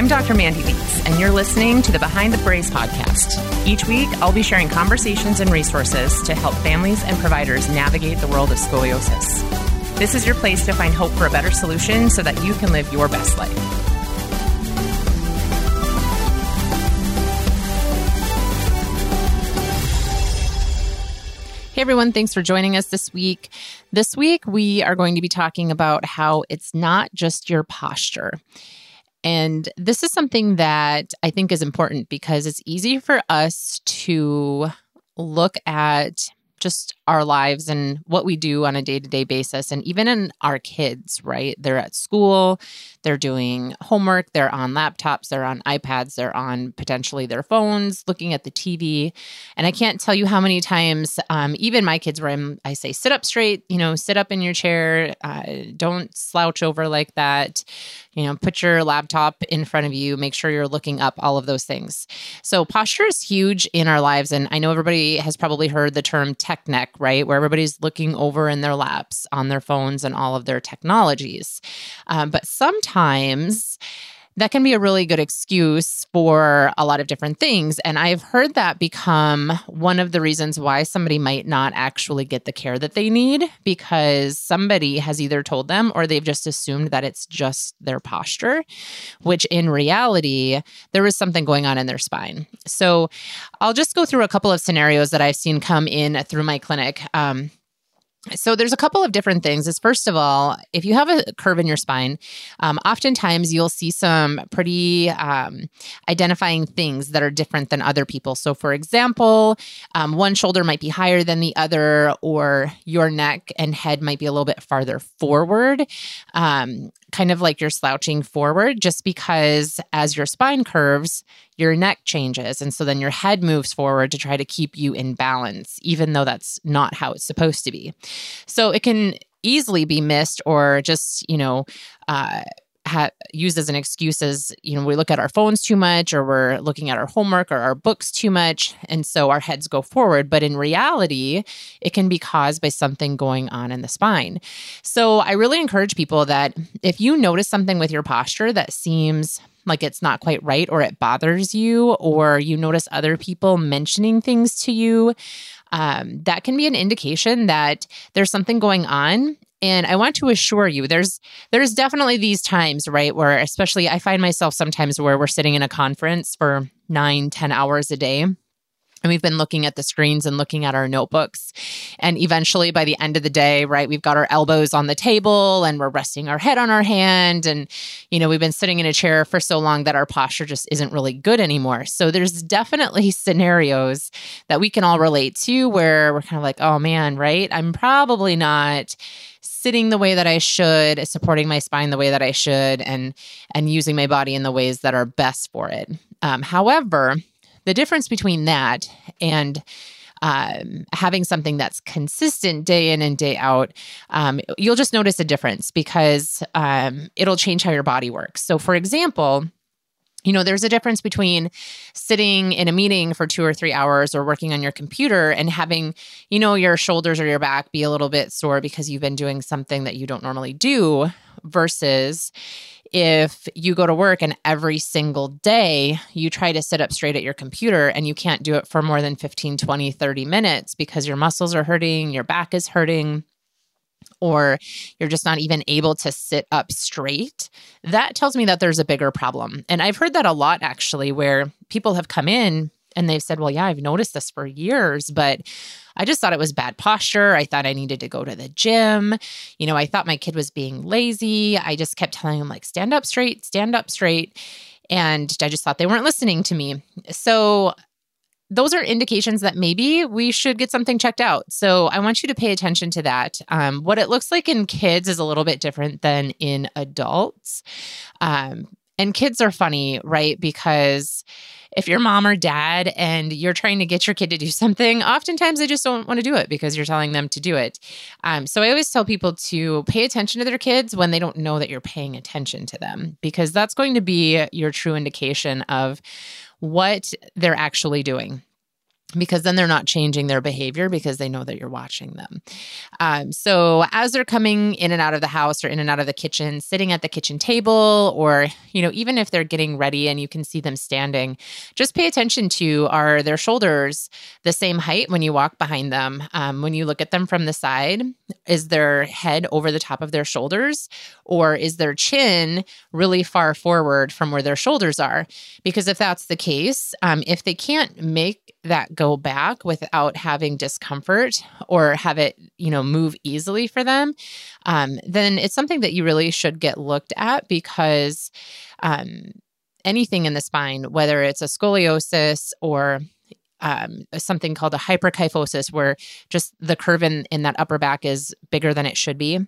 I'm Dr. Mandy Leeds, and you're listening to the Behind the Brace podcast. Each week, I'll be sharing conversations and resources to help families and providers navigate the world of scoliosis. This is your place to find hope for a better solution so that you can live your best life. Hey everyone, thanks for joining us this week. This week, we are going to be talking about how it's not just your posture. And this is something that I think is important because it's easy for us to look at just our lives and what we do on a day to day basis. And even in our kids, right? They're at school, they're doing homework, they're on laptops, they're on iPads, they're on potentially their phones, looking at the TV. And I can't tell you how many times, um, even my kids, where I'm, I say, sit up straight, you know, sit up in your chair, uh, don't slouch over like that you know, put your laptop in front of you, make sure you're looking up, all of those things. So, posture is huge in our lives. And I know everybody has probably heard the term tech neck, right? Where everybody's looking over in their laps on their phones and all of their technologies. Um, but sometimes, that can be a really good excuse for a lot of different things. And I've heard that become one of the reasons why somebody might not actually get the care that they need because somebody has either told them or they've just assumed that it's just their posture, which in reality, there is something going on in their spine. So I'll just go through a couple of scenarios that I've seen come in through my clinic. Um, so there's a couple of different things. Is first of all, if you have a curve in your spine, um, oftentimes you'll see some pretty um, identifying things that are different than other people. So, for example, um, one shoulder might be higher than the other, or your neck and head might be a little bit farther forward. Kind of like you're slouching forward just because as your spine curves, your neck changes. And so then your head moves forward to try to keep you in balance, even though that's not how it's supposed to be. So it can easily be missed or just, you know, uh, ha- used as an excuse as you know we look at our phones too much or we're looking at our homework or our books too much and so our heads go forward. But in reality it can be caused by something going on in the spine. So i really encourage people that if you notice something with your posture that seems like it's not quite right or it bothers you or you notice other people mentioning things to you um, that can be an indication that there's something going on and i want to assure you there's there's definitely these times right where especially i find myself sometimes where we're sitting in a conference for nine ten hours a day and we've been looking at the screens and looking at our notebooks. And eventually, by the end of the day, right, we've got our elbows on the table and we're resting our head on our hand. And, you know, we've been sitting in a chair for so long that our posture just isn't really good anymore. So there's definitely scenarios that we can all relate to where we're kind of like, oh man, right? I'm probably not sitting the way that I should, supporting my spine the way that I should, and and using my body in the ways that are best for it. Um, however, the difference between that and um, having something that's consistent day in and day out, um, you'll just notice a difference because um, it'll change how your body works. So, for example, you know, there's a difference between sitting in a meeting for two or three hours or working on your computer and having, you know, your shoulders or your back be a little bit sore because you've been doing something that you don't normally do versus if you go to work and every single day you try to sit up straight at your computer and you can't do it for more than 15, 20, 30 minutes because your muscles are hurting, your back is hurting, or you're just not even able to sit up straight, that tells me that there's a bigger problem. And I've heard that a lot actually, where people have come in and they've said, Well, yeah, I've noticed this for years, but I just thought it was bad posture. I thought I needed to go to the gym. You know, I thought my kid was being lazy. I just kept telling him, like, stand up straight, stand up straight. And I just thought they weren't listening to me. So, those are indications that maybe we should get something checked out. So I want you to pay attention to that. Um, what it looks like in kids is a little bit different than in adults. Um, and kids are funny, right? Because if you're mom or dad and you're trying to get your kid to do something, oftentimes they just don't want to do it because you're telling them to do it. Um, so I always tell people to pay attention to their kids when they don't know that you're paying attention to them, because that's going to be your true indication of what they're actually doing. Because then they're not changing their behavior because they know that you're watching them. Um, so as they're coming in and out of the house or in and out of the kitchen, sitting at the kitchen table, or you know, even if they're getting ready and you can see them standing, just pay attention to are their shoulders the same height when you walk behind them? Um, when you look at them from the side, is their head over the top of their shoulders, or is their chin really far forward from where their shoulders are? Because if that's the case, um, if they can't make that go back without having discomfort or have it, you know, move easily for them, um, then it's something that you really should get looked at because um, anything in the spine, whether it's a scoliosis or um, something called a hyperkyphosis, where just the curve in, in that upper back is bigger than it should be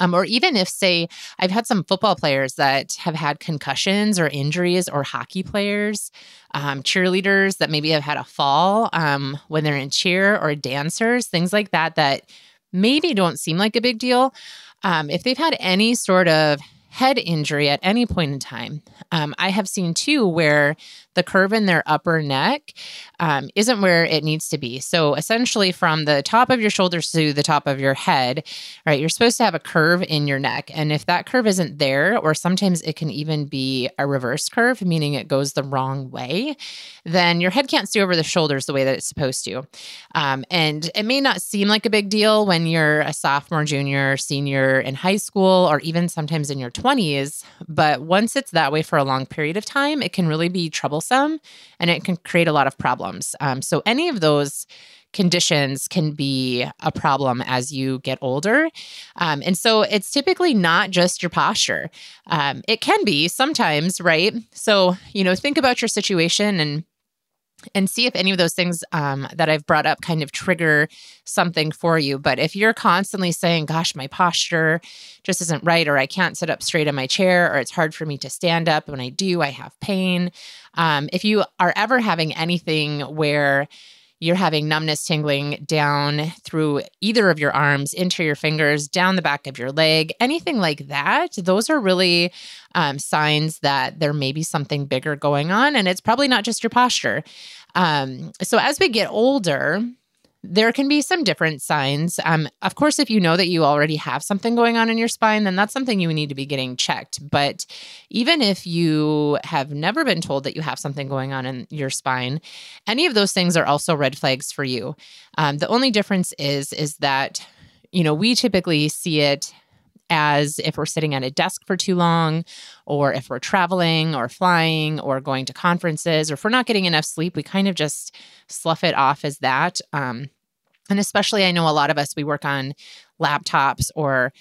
um, or even if, say, I've had some football players that have had concussions or injuries, or hockey players, um, cheerleaders that maybe have had a fall um, when they're in cheer, or dancers, things like that, that maybe don't seem like a big deal. Um, if they've had any sort of head injury at any point in time, um, I have seen too where the curve in their upper neck um, isn't where it needs to be. So essentially, from the top of your shoulders to the top of your head, right, you're supposed to have a curve in your neck. And if that curve isn't there, or sometimes it can even be a reverse curve, meaning it goes the wrong way, then your head can't stay over the shoulders the way that it's supposed to. Um, and it may not seem like a big deal when you're a sophomore, junior, senior in high school, or even sometimes in your 20s. But once it's that way for a long period of time, it can really be troublesome troublesome and it can create a lot of problems. Um, so, any of those conditions can be a problem as you get older. Um, and so it's typically not just your posture. Um, it can be sometimes, right? So, you know, think about your situation and and see if any of those things um, that I've brought up kind of trigger something for you. But if you're constantly saying, gosh, my posture just isn't right, or I can't sit up straight in my chair, or it's hard for me to stand up, when I do, I have pain. Um, if you are ever having anything where you're having numbness tingling down through either of your arms, into your fingers, down the back of your leg, anything like that, those are really um, signs that there may be something bigger going on. And it's probably not just your posture. Um, so as we get older, there can be some different signs. Um, of course, if you know that you already have something going on in your spine, then that's something you need to be getting checked. But even if you have never been told that you have something going on in your spine, any of those things are also red flags for you. Um, the only difference is is that you know we typically see it as if we're sitting at a desk for too long, or if we're traveling or flying or going to conferences, or if we're not getting enough sleep, we kind of just slough it off as that. Um, and especially, I know a lot of us, we work on laptops or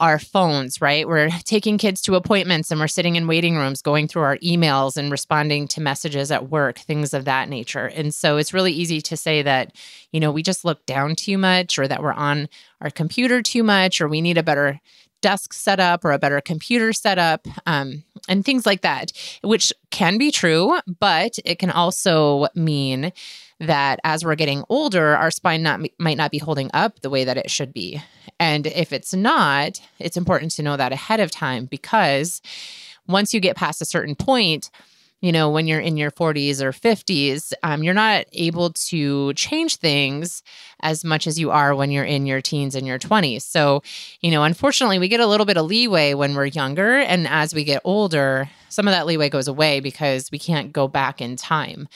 our phones, right? We're taking kids to appointments and we're sitting in waiting rooms going through our emails and responding to messages at work, things of that nature. And so it's really easy to say that, you know, we just look down too much or that we're on our computer too much or we need a better desk setup or a better computer setup um, and things like that, which can be true, but it can also mean that as we're getting older, our spine not, might not be holding up the way that it should be. And if it's not, it's important to know that ahead of time because once you get past a certain point, you know, when you're in your 40s or 50s, um, you're not able to change things as much as you are when you're in your teens and your 20s. So, you know, unfortunately, we get a little bit of leeway when we're younger. And as we get older, some of that leeway goes away because we can't go back in time.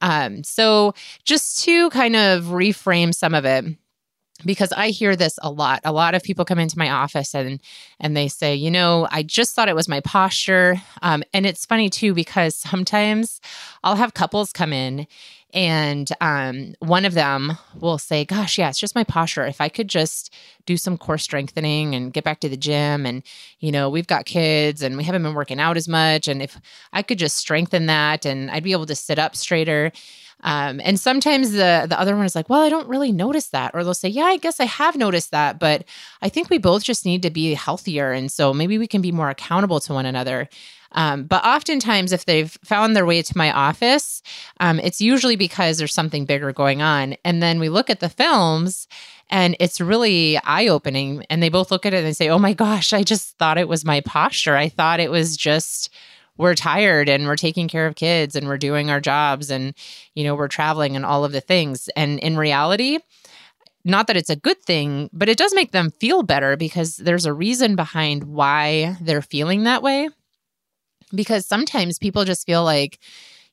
Um, so, just to kind of reframe some of it, because I hear this a lot. A lot of people come into my office and and they say, you know, I just thought it was my posture. Um, and it's funny too because sometimes I'll have couples come in and um, one of them will say, Gosh, yeah, it's just my posture. If I could just do some core strengthening and get back to the gym, and, you know, we've got kids and we haven't been working out as much. And if I could just strengthen that and I'd be able to sit up straighter. Um, and sometimes the the other one is like, well, I don't really notice that, or they'll say, yeah, I guess I have noticed that, but I think we both just need to be healthier, and so maybe we can be more accountable to one another. Um, but oftentimes, if they've found their way to my office, um, it's usually because there's something bigger going on. And then we look at the films and it's really eye opening. And they both look at it and say, oh my gosh, I just thought it was my posture. I thought it was just we're tired and we're taking care of kids and we're doing our jobs and, you know, we're traveling and all of the things. And in reality, not that it's a good thing, but it does make them feel better because there's a reason behind why they're feeling that way. Because sometimes people just feel like,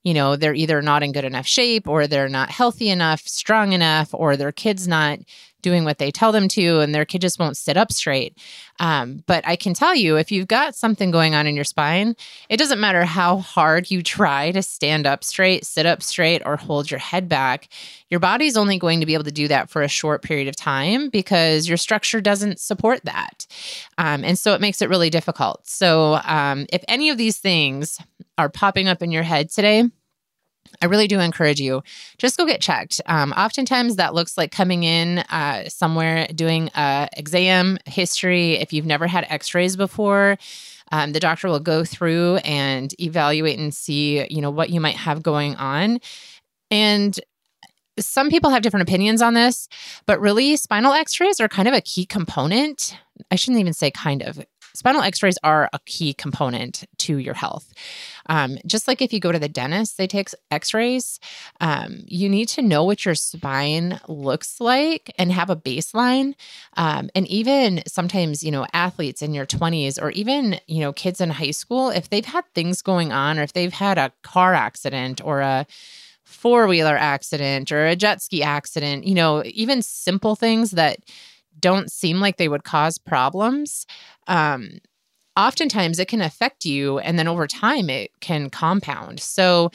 you know, they're either not in good enough shape or they're not healthy enough, strong enough, or their kid's not doing what they tell them to and their kid just won't sit up straight. Um, but I can tell you, if you've got something going on in your spine, it doesn't matter how hard you try to stand up straight, sit up straight, or hold your head back, your body's only going to be able to do that for a short period of time because your structure doesn't support that. Um, and so it makes it really difficult. So um, if any of these things are popping up in your head today, I really do encourage you just go get checked. Um, oftentimes, that looks like coming in uh, somewhere doing a exam history. If you've never had X-rays before, um, the doctor will go through and evaluate and see, you know, what you might have going on. And some people have different opinions on this, but really, spinal X-rays are kind of a key component. I shouldn't even say kind of spinal x-rays are a key component to your health. Um, just like if you go to the dentist they take x-rays. Um, you need to know what your spine looks like and have a baseline. Um, and even sometimes you know athletes in your 20s or even you know kids in high school if they've had things going on or if they've had a car accident or a four wheeler accident or a jet ski accident, you know, even simple things that don't seem like they would cause problems, um, oftentimes it can affect you. And then over time, it can compound. So,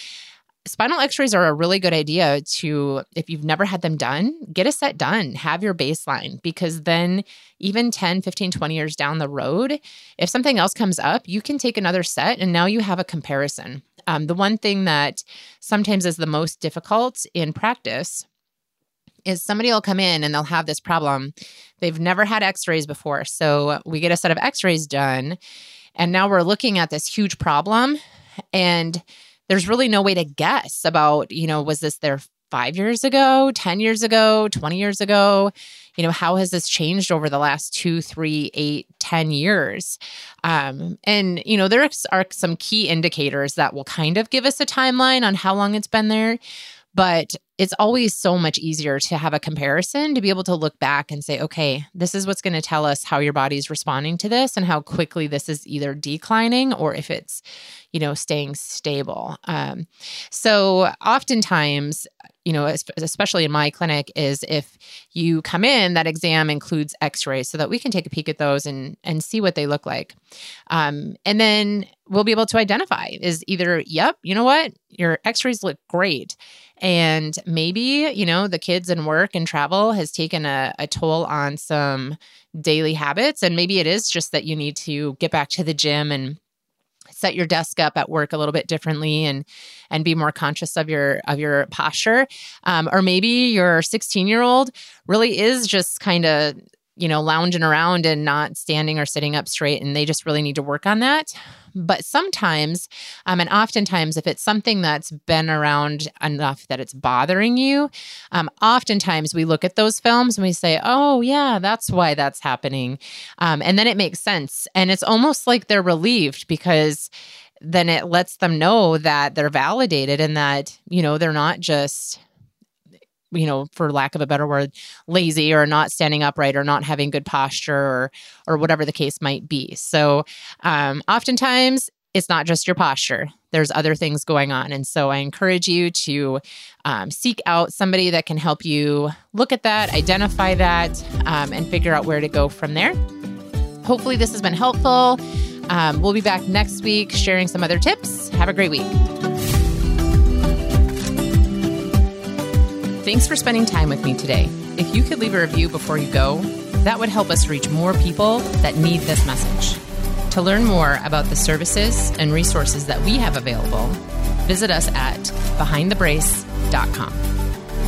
spinal x-rays are a really good idea to if you've never had them done get a set done have your baseline because then even 10 15 20 years down the road if something else comes up you can take another set and now you have a comparison um, the one thing that sometimes is the most difficult in practice is somebody will come in and they'll have this problem. They've never had x rays before. So we get a set of x rays done. And now we're looking at this huge problem. And there's really no way to guess about, you know, was this there five years ago, 10 years ago, 20 years ago? You know, how has this changed over the last two, three, eight, 10 years? Um, and, you know, there are some key indicators that will kind of give us a timeline on how long it's been there. But it's always so much easier to have a comparison to be able to look back and say, okay, this is what's going to tell us how your body's responding to this and how quickly this is either declining or if it's, you know, staying stable. Um, so oftentimes, you know, especially in my clinic, is if you come in, that exam includes X-rays so that we can take a peek at those and and see what they look like, um, and then we'll be able to identify is either, yep, you know what, your X-rays look great, and maybe, you know, the kids and work and travel has taken a, a toll on some daily habits. And maybe it is just that you need to get back to the gym and set your desk up at work a little bit differently and and be more conscious of your of your posture um, or maybe your 16 year old really is just kind of you know, lounging around and not standing or sitting up straight. And they just really need to work on that. But sometimes, um, and oftentimes, if it's something that's been around enough that it's bothering you, um, oftentimes we look at those films and we say, oh, yeah, that's why that's happening. Um, and then it makes sense. And it's almost like they're relieved because then it lets them know that they're validated and that, you know, they're not just you know, for lack of a better word, lazy or not standing upright or not having good posture or or whatever the case might be. So, um, oftentimes it's not just your posture. There's other things going on, and so I encourage you to um, seek out somebody that can help you look at that, identify that, um, and figure out where to go from there. Hopefully, this has been helpful. Um, we'll be back next week sharing some other tips. Have a great week. Thanks for spending time with me today. If you could leave a review before you go, that would help us reach more people that need this message. To learn more about the services and resources that we have available, visit us at behindthebrace.com.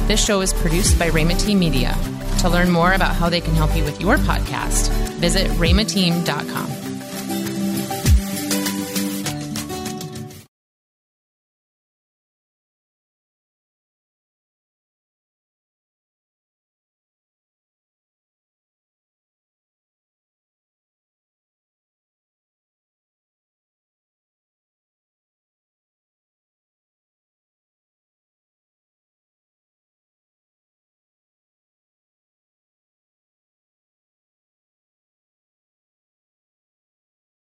This show is produced by Rhema Team Media. To learn more about how they can help you with your podcast, visit rhemateam.com.